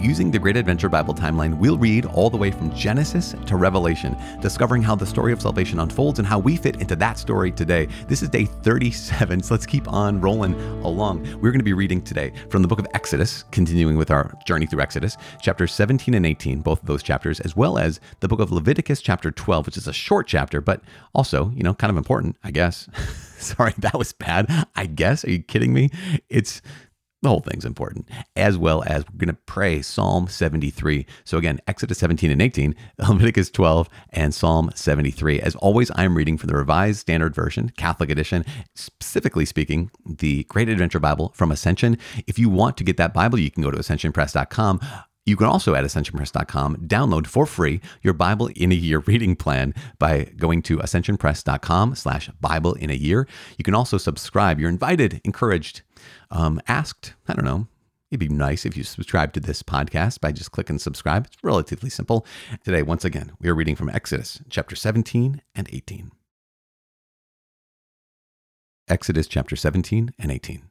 Using the Great Adventure Bible timeline, we'll read all the way from Genesis to Revelation, discovering how the story of salvation unfolds and how we fit into that story today. This is day 37, so let's keep on rolling along. We're going to be reading today from the book of Exodus, continuing with our journey through Exodus, chapters 17 and 18, both of those chapters, as well as the book of Leviticus, chapter 12, which is a short chapter, but also, you know, kind of important, I guess. Sorry, that was bad. I guess. Are you kidding me? It's the whole thing's important, as well as we're going to pray Psalm 73. So, again, Exodus 17 and 18, Leviticus 12, and Psalm 73. As always, I'm reading from the Revised Standard Version, Catholic Edition, specifically speaking, the Great Adventure Bible from Ascension. If you want to get that Bible, you can go to ascensionpress.com. You can also at ascensionpress.com download for free your Bible in a Year reading plan by going to ascensionpress.com slash Bible in a Year. You can also subscribe. You're invited, encouraged, um, asked. I don't know. It'd be nice if you subscribe to this podcast by just clicking subscribe. It's relatively simple. Today, once again, we are reading from Exodus chapter 17 and 18. Exodus chapter 17 and 18.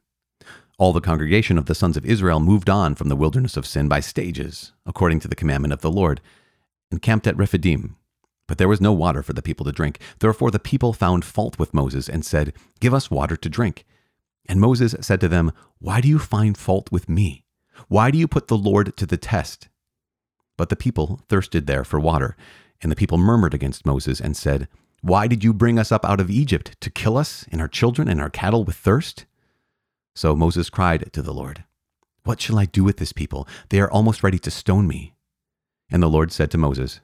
All the congregation of the sons of Israel moved on from the wilderness of sin by stages, according to the commandment of the Lord, and camped at Rephidim. But there was no water for the people to drink. Therefore the people found fault with Moses and said, Give us water to drink. And Moses said to them, Why do you find fault with me? Why do you put the Lord to the test? But the people thirsted there for water, and the people murmured against Moses and said, Why did you bring us up out of Egypt to kill us and our children and our cattle with thirst? So Moses cried to the Lord, What shall I do with this people? They are almost ready to stone me. And the Lord said to Moses,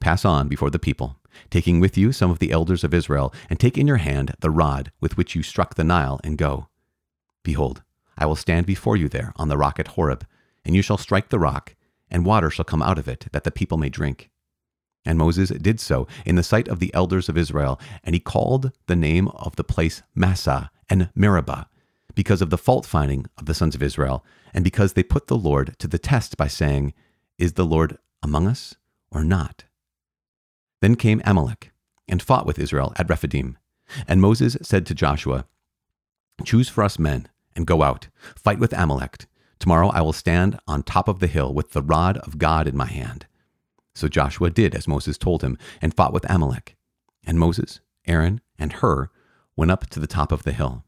Pass on before the people, taking with you some of the elders of Israel, and take in your hand the rod with which you struck the Nile, and go. Behold, I will stand before you there on the rock at Horeb, and you shall strike the rock, and water shall come out of it, that the people may drink. And Moses did so in the sight of the elders of Israel, and he called the name of the place Massah and Meribah, because of the fault finding of the sons of Israel, and because they put the Lord to the test by saying, Is the Lord among us or not? Then came Amalek and fought with Israel at Rephidim. And Moses said to Joshua, Choose for us men and go out, fight with Amalek. Tomorrow I will stand on top of the hill with the rod of God in my hand. So Joshua did as Moses told him and fought with Amalek. And Moses, Aaron, and Hur went up to the top of the hill.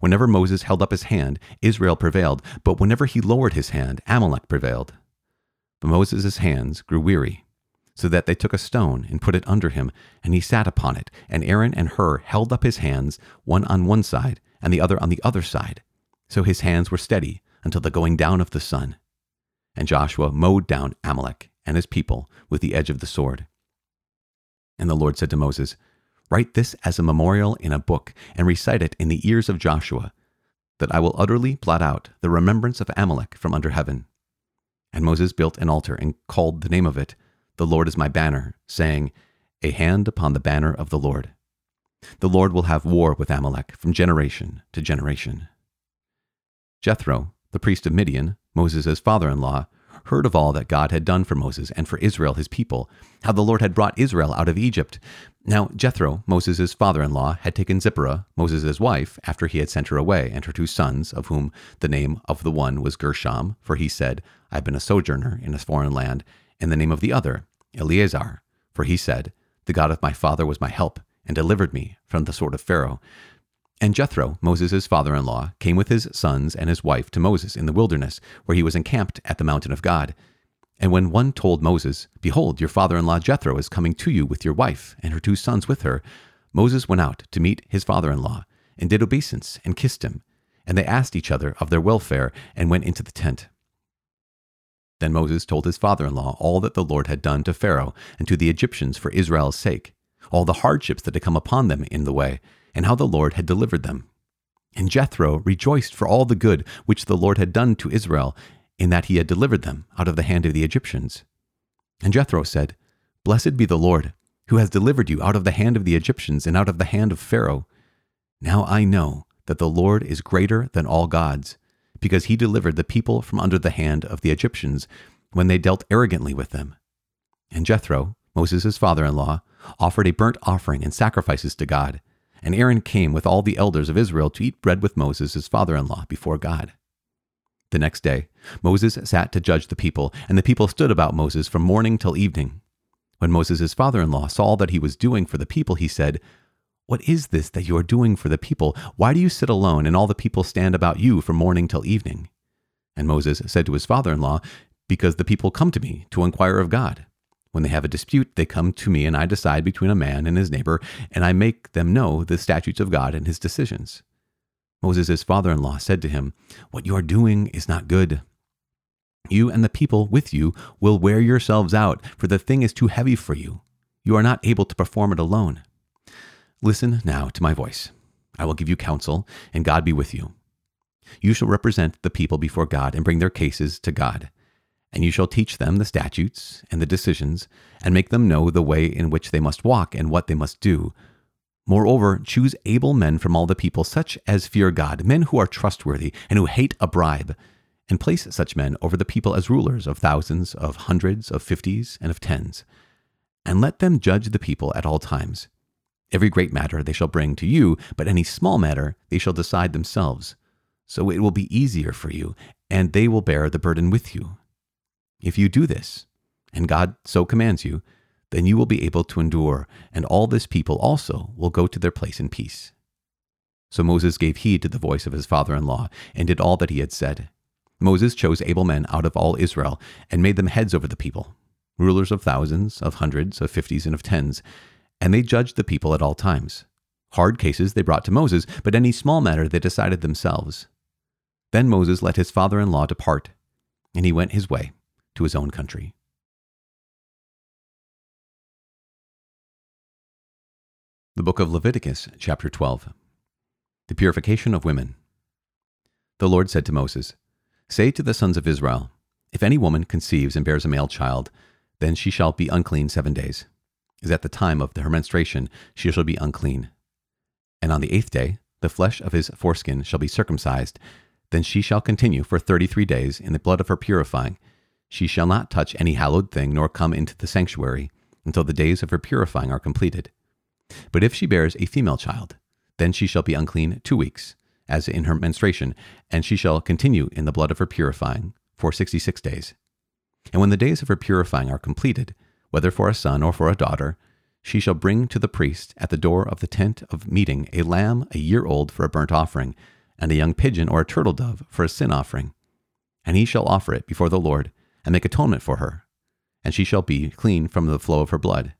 Whenever Moses held up his hand, Israel prevailed, but whenever he lowered his hand, Amalek prevailed. But Moses' hands grew weary, so that they took a stone and put it under him, and he sat upon it. And Aaron and Hur held up his hands, one on one side, and the other on the other side. So his hands were steady until the going down of the sun. And Joshua mowed down Amalek and his people with the edge of the sword. And the Lord said to Moses, Write this as a memorial in a book and recite it in the ears of Joshua, that I will utterly blot out the remembrance of Amalek from under heaven. And Moses built an altar and called the name of it, The Lord is my banner, saying, A hand upon the banner of the Lord. The Lord will have war with Amalek from generation to generation. Jethro, the priest of Midian, Moses' father in law, heard of all that God had done for Moses and for Israel his people, how the Lord had brought Israel out of Egypt. Now Jethro, Moses' father in law, had taken Zipporah, Moses' wife, after he had sent her away, and her two sons, of whom the name of the one was Gershom, for he said, I have been a sojourner in a foreign land, and the name of the other, Eleazar, for he said, The God of my father was my help, and delivered me from the sword of Pharaoh. And Jethro, Moses' father in law, came with his sons and his wife to Moses in the wilderness, where he was encamped at the mountain of God. And when one told Moses, Behold, your father in law Jethro is coming to you with your wife and her two sons with her, Moses went out to meet his father in law, and did obeisance, and kissed him. And they asked each other of their welfare, and went into the tent. Then Moses told his father in law all that the Lord had done to Pharaoh and to the Egyptians for Israel's sake, all the hardships that had come upon them in the way and how the Lord had delivered them. And Jethro rejoiced for all the good which the Lord had done to Israel, in that he had delivered them out of the hand of the Egyptians. And Jethro said, Blessed be the Lord, who has delivered you out of the hand of the Egyptians and out of the hand of Pharaoh. Now I know that the Lord is greater than all gods, because he delivered the people from under the hand of the Egyptians when they dealt arrogantly with them. And Jethro, Moses' father in law, offered a burnt offering and sacrifices to God, and Aaron came with all the elders of Israel to eat bread with Moses, his father in law, before God. The next day, Moses sat to judge the people, and the people stood about Moses from morning till evening. When Moses' his father in law saw that he was doing for the people, he said, What is this that you are doing for the people? Why do you sit alone, and all the people stand about you from morning till evening? And Moses said to his father in law, Because the people come to me to inquire of God. When they have a dispute, they come to me, and I decide between a man and his neighbor, and I make them know the statutes of God and his decisions. Moses' father in law said to him, What you are doing is not good. You and the people with you will wear yourselves out, for the thing is too heavy for you. You are not able to perform it alone. Listen now to my voice. I will give you counsel, and God be with you. You shall represent the people before God and bring their cases to God. And you shall teach them the statutes and the decisions, and make them know the way in which they must walk and what they must do Moreover, choose able men from all the people, such as fear God, men who are trustworthy and who hate a bribe, and place such men over the people as rulers of thousands, of hundreds, of fifties, and of tens. And let them judge the people at all times. Every great matter they shall bring to you, but any small matter they shall decide themselves. So it will be easier for you, and they will bear the burden with you. If you do this, and God so commands you, then you will be able to endure, and all this people also will go to their place in peace. So Moses gave heed to the voice of his father in law, and did all that he had said. Moses chose able men out of all Israel, and made them heads over the people, rulers of thousands, of hundreds, of fifties, and of tens, and they judged the people at all times. Hard cases they brought to Moses, but any small matter they decided themselves. Then Moses let his father in law depart, and he went his way to his own country. The book of Leviticus, chapter 12. The purification of women. The Lord said to Moses, Say to the sons of Israel, If any woman conceives and bears a male child, then she shall be unclean seven days. As at the time of her menstruation, she shall be unclean. And on the eighth day, the flesh of his foreskin shall be circumcised. Then she shall continue for thirty three days in the blood of her purifying. She shall not touch any hallowed thing, nor come into the sanctuary, until the days of her purifying are completed. But if she bears a female child, then she shall be unclean two weeks, as in her menstruation, and she shall continue in the blood of her purifying for sixty six days. And when the days of her purifying are completed, whether for a son or for a daughter, she shall bring to the priest at the door of the tent of meeting a lamb a year old for a burnt offering, and a young pigeon or a turtle dove for a sin offering. And he shall offer it before the Lord, and make atonement for her, and she shall be clean from the flow of her blood.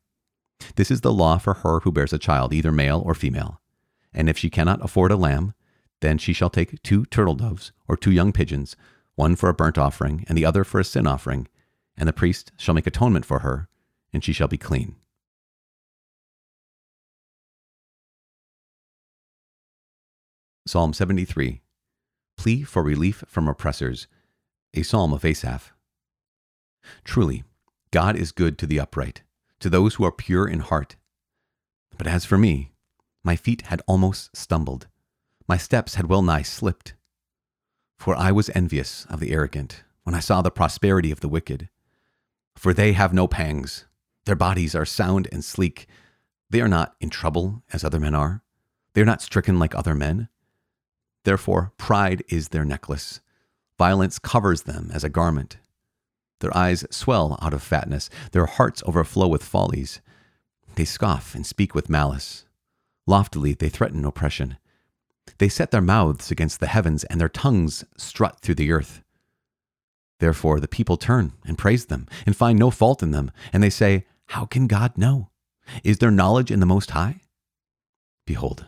This is the law for her who bears a child, either male or female. And if she cannot afford a lamb, then she shall take two turtle doves or two young pigeons, one for a burnt offering and the other for a sin offering, and the priest shall make atonement for her, and she shall be clean. Psalm 73 Plea for relief from oppressors, a psalm of Asaph. Truly, God is good to the upright to those who are pure in heart. But as for me, my feet had almost stumbled, my steps had well nigh slipped. For I was envious of the arrogant when I saw the prosperity of the wicked. For they have no pangs, their bodies are sound and sleek. They are not in trouble as other men are, they are not stricken like other men. Therefore, pride is their necklace, violence covers them as a garment. Their eyes swell out of fatness, their hearts overflow with follies. They scoff and speak with malice. Loftily they threaten oppression. They set their mouths against the heavens, and their tongues strut through the earth. Therefore the people turn and praise them, and find no fault in them, and they say, How can God know? Is there knowledge in the Most High? Behold,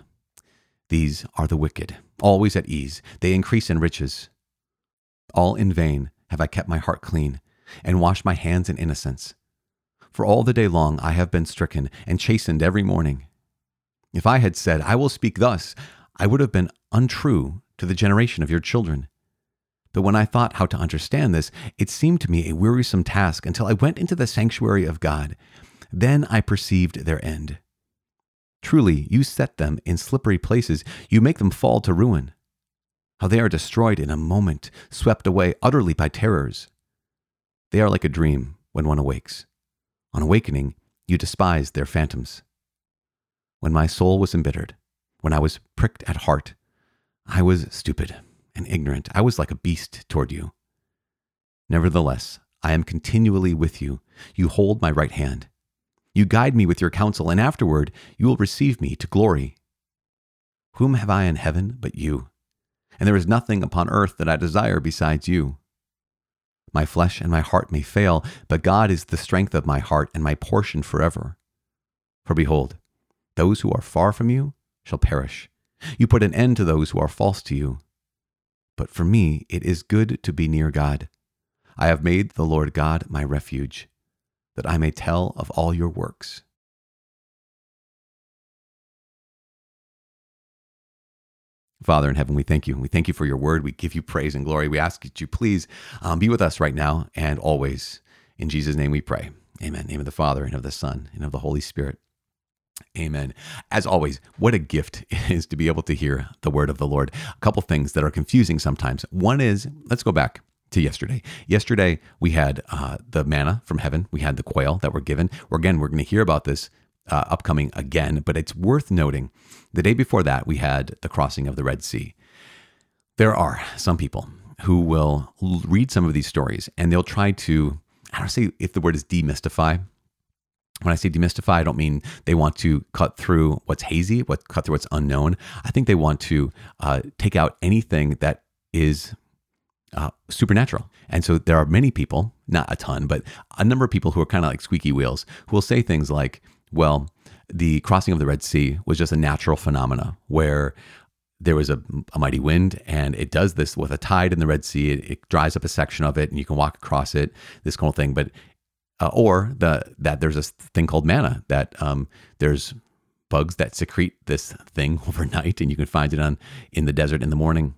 these are the wicked, always at ease. They increase in riches. All in vain have I kept my heart clean and wash my hands in innocence. For all the day long I have been stricken and chastened every morning. If I had said, I will speak thus, I would have been untrue to the generation of your children. But when I thought how to understand this, it seemed to me a wearisome task until I went into the sanctuary of God. Then I perceived their end. Truly, you set them in slippery places, you make them fall to ruin. How they are destroyed in a moment, swept away utterly by terrors. They are like a dream when one awakes. On awakening, You despised their phantoms. When my soul was embittered, when I was pricked at heart, I was stupid and ignorant. I was like a beast toward you. Nevertheless, I am continually with you. You hold my right hand. You guide me with your counsel, and afterward you will receive me to glory. Whom have I in heaven but you? And there is nothing upon earth that I desire besides you. My flesh and my heart may fail, but God is the strength of my heart and my portion forever. For behold, those who are far from you shall perish. You put an end to those who are false to you. But for me it is good to be near God. I have made the Lord God my refuge, that I may tell of all your works. Father in heaven, we thank you. We thank you for your word. We give you praise and glory. We ask that you please um, be with us right now and always. In Jesus' name we pray. Amen. name of the Father and of the Son and of the Holy Spirit. Amen. As always, what a gift it is to be able to hear the word of the Lord. A couple things that are confusing sometimes. One is, let's go back to yesterday. Yesterday, we had uh, the manna from heaven. We had the quail that were given. Again, we're going to hear about this uh, upcoming again, but it's worth noting the day before that, we had the crossing of the Red Sea. There are some people who will read some of these stories and they'll try to, I don't say if the word is demystify. When I say demystify, I don't mean they want to cut through what's hazy, what cut through what's unknown. I think they want to uh, take out anything that is uh, supernatural. And so there are many people, not a ton, but a number of people who are kind of like squeaky wheels, who will say things like, well, the crossing of the Red Sea was just a natural phenomena where there was a, a, mighty wind and it does this with a tide in the Red Sea. It, it, dries up a section of it and you can walk across it, this kind of thing. But, uh, or the, that there's this thing called manna that um, there's bugs that secrete this thing overnight and you can find it on in the desert in the morning.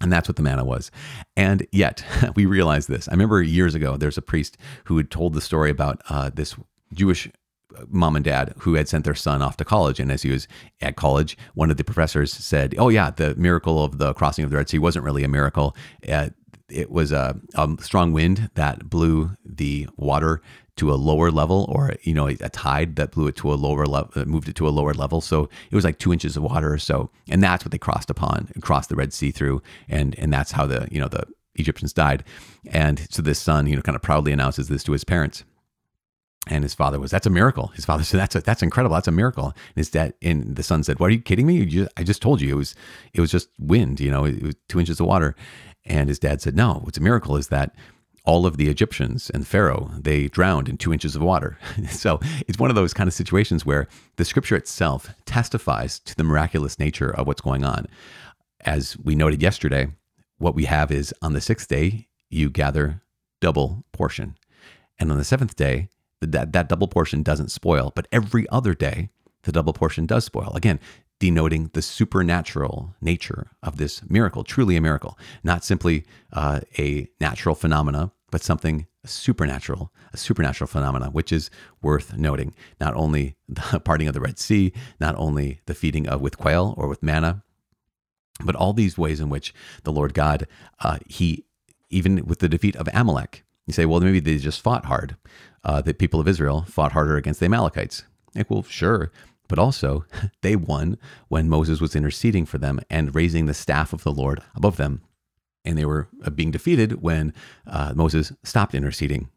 And that's what the manna was. And yet we realize this. I remember years ago, there's a priest who had told the story about uh, this Jewish mom and dad who had sent their son off to college. And as he was at college, one of the professors said, Oh, yeah, the miracle of the crossing of the Red Sea wasn't really a miracle. Uh, it was a, a, strong wind that blew the water to a lower level, or you know, a tide that blew it to a lower level, moved it to a lower level. So it was like two inches of water or so, and that's what they crossed upon, crossed the Red Sea through, and and that's how the you know the Egyptians died. And so this son, you know, kind of proudly announces this to his parents. And his father was, that's a miracle. His father said, that's a, that's incredible. That's a miracle. And his dad, and the son said, what are you kidding me? You I just told you it was, it was just wind, you know, it was two inches of water. And his dad said, no, what's a miracle is that all of the Egyptians and Pharaoh, they drowned in two inches of water. so it's one of those kind of situations where the scripture itself testifies to the miraculous nature of what's going on. As we noted yesterday, what we have is on the sixth day, you gather double portion. And on the seventh day, that, that double portion doesn't spoil, but every other day, the double portion does spoil. Again, denoting the supernatural nature of this miracle, truly a miracle, not simply uh, a natural phenomena, but something supernatural, a supernatural phenomena, which is worth noting. Not only the parting of the Red Sea, not only the feeding of with quail or with manna, but all these ways in which the Lord God, uh, He, even with the defeat of Amalek, you say, well, maybe they just fought hard uh, the people of Israel fought harder against the Amalekites. Like, well, sure. But also, they won when Moses was interceding for them and raising the staff of the Lord above them. And they were uh, being defeated when uh, Moses stopped interceding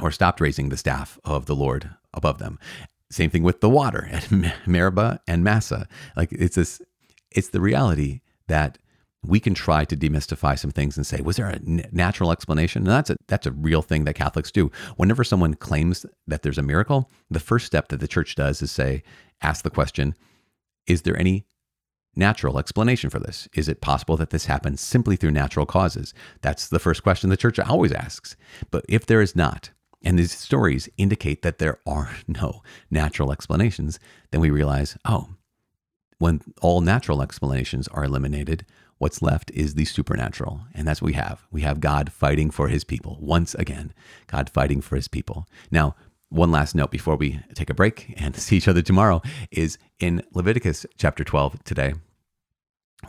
or stopped raising the staff of the Lord above them. Same thing with the water at Meribah and Massah. Like it's this, it's the reality that we can try to demystify some things and say, was there a natural explanation? And that's a, that's a real thing that Catholics do. Whenever someone claims that there's a miracle, the first step that the church does is say, ask the question, is there any natural explanation for this? Is it possible that this happened simply through natural causes? That's the first question the church always asks. But if there is not, and these stories indicate that there are no natural explanations, then we realize, oh, when all natural explanations are eliminated, What's left is the supernatural. And that's what we have. We have God fighting for his people. Once again, God fighting for his people. Now, one last note before we take a break and see each other tomorrow is in Leviticus chapter 12 today.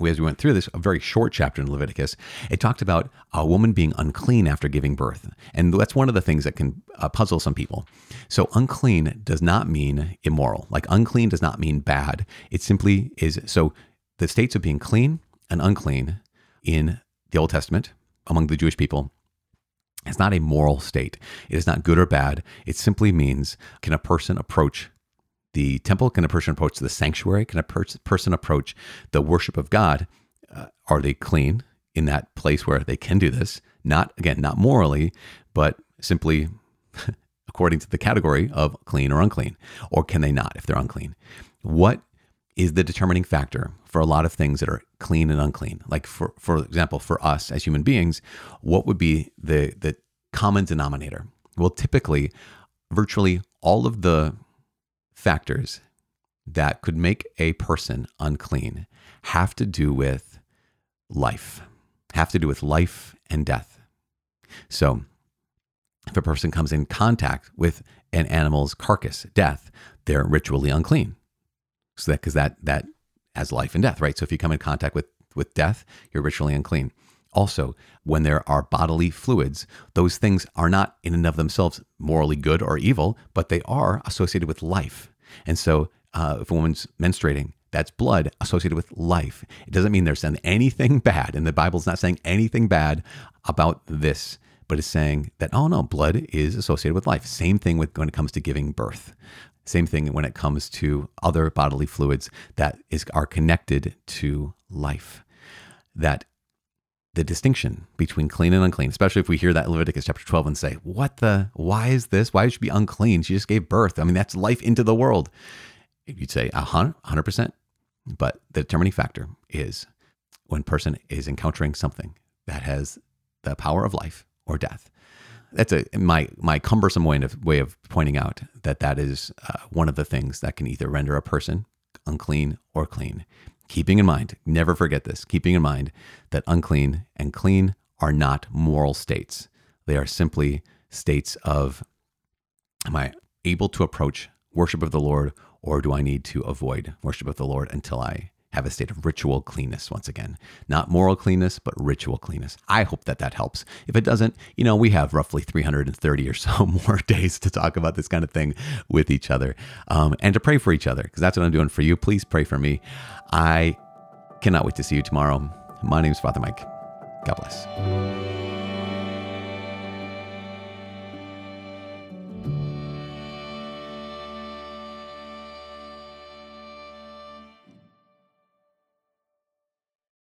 as we went through this, a very short chapter in Leviticus, it talked about a woman being unclean after giving birth. And that's one of the things that can uh, puzzle some people. So, unclean does not mean immoral. Like, unclean does not mean bad. It simply is. So, the states of being clean and unclean in the Old Testament among the Jewish people it's not a moral state. It is not good or bad. It simply means can a person approach the temple? Can a person approach the sanctuary? Can a per- person approach the worship of God? Uh, are they clean in that place where they can do this? Not, again, not morally, but simply according to the category of clean or unclean. Or can they not if they're unclean? What is the determining factor for a lot of things that are clean and unclean? Like, for, for example, for us as human beings, what would be the, the common denominator? Well, typically, virtually all of the factors that could make a person unclean have to do with life, have to do with life and death. So, if a person comes in contact with an animal's carcass, death, they're ritually unclean. So that because that that has life and death, right? So if you come in contact with with death, you're ritually unclean. Also, when there are bodily fluids, those things are not in and of themselves morally good or evil, but they are associated with life. And so, uh, if a woman's menstruating, that's blood associated with life. It doesn't mean there's anything bad, and the Bible's not saying anything bad about this, but it's saying that, oh no, blood is associated with life. Same thing with when it comes to giving birth. Same thing when it comes to other bodily fluids that is, are connected to life. That the distinction between clean and unclean, especially if we hear that Leviticus chapter 12 and say, What the, why is this? Why should she be unclean? She just gave birth. I mean, that's life into the world. You'd say 100%. But the determining factor is when person is encountering something that has the power of life or death. That's a my my cumbersome way of way of pointing out that that is uh, one of the things that can either render a person unclean or clean keeping in mind, never forget this, keeping in mind that unclean and clean are not moral states. They are simply states of am I able to approach worship of the Lord or do I need to avoid worship of the Lord until I have a state of ritual cleanness once again. Not moral cleanness, but ritual cleanness. I hope that that helps. If it doesn't, you know, we have roughly 330 or so more days to talk about this kind of thing with each other um, and to pray for each other, because that's what I'm doing for you. Please pray for me. I cannot wait to see you tomorrow. My name is Father Mike. God bless.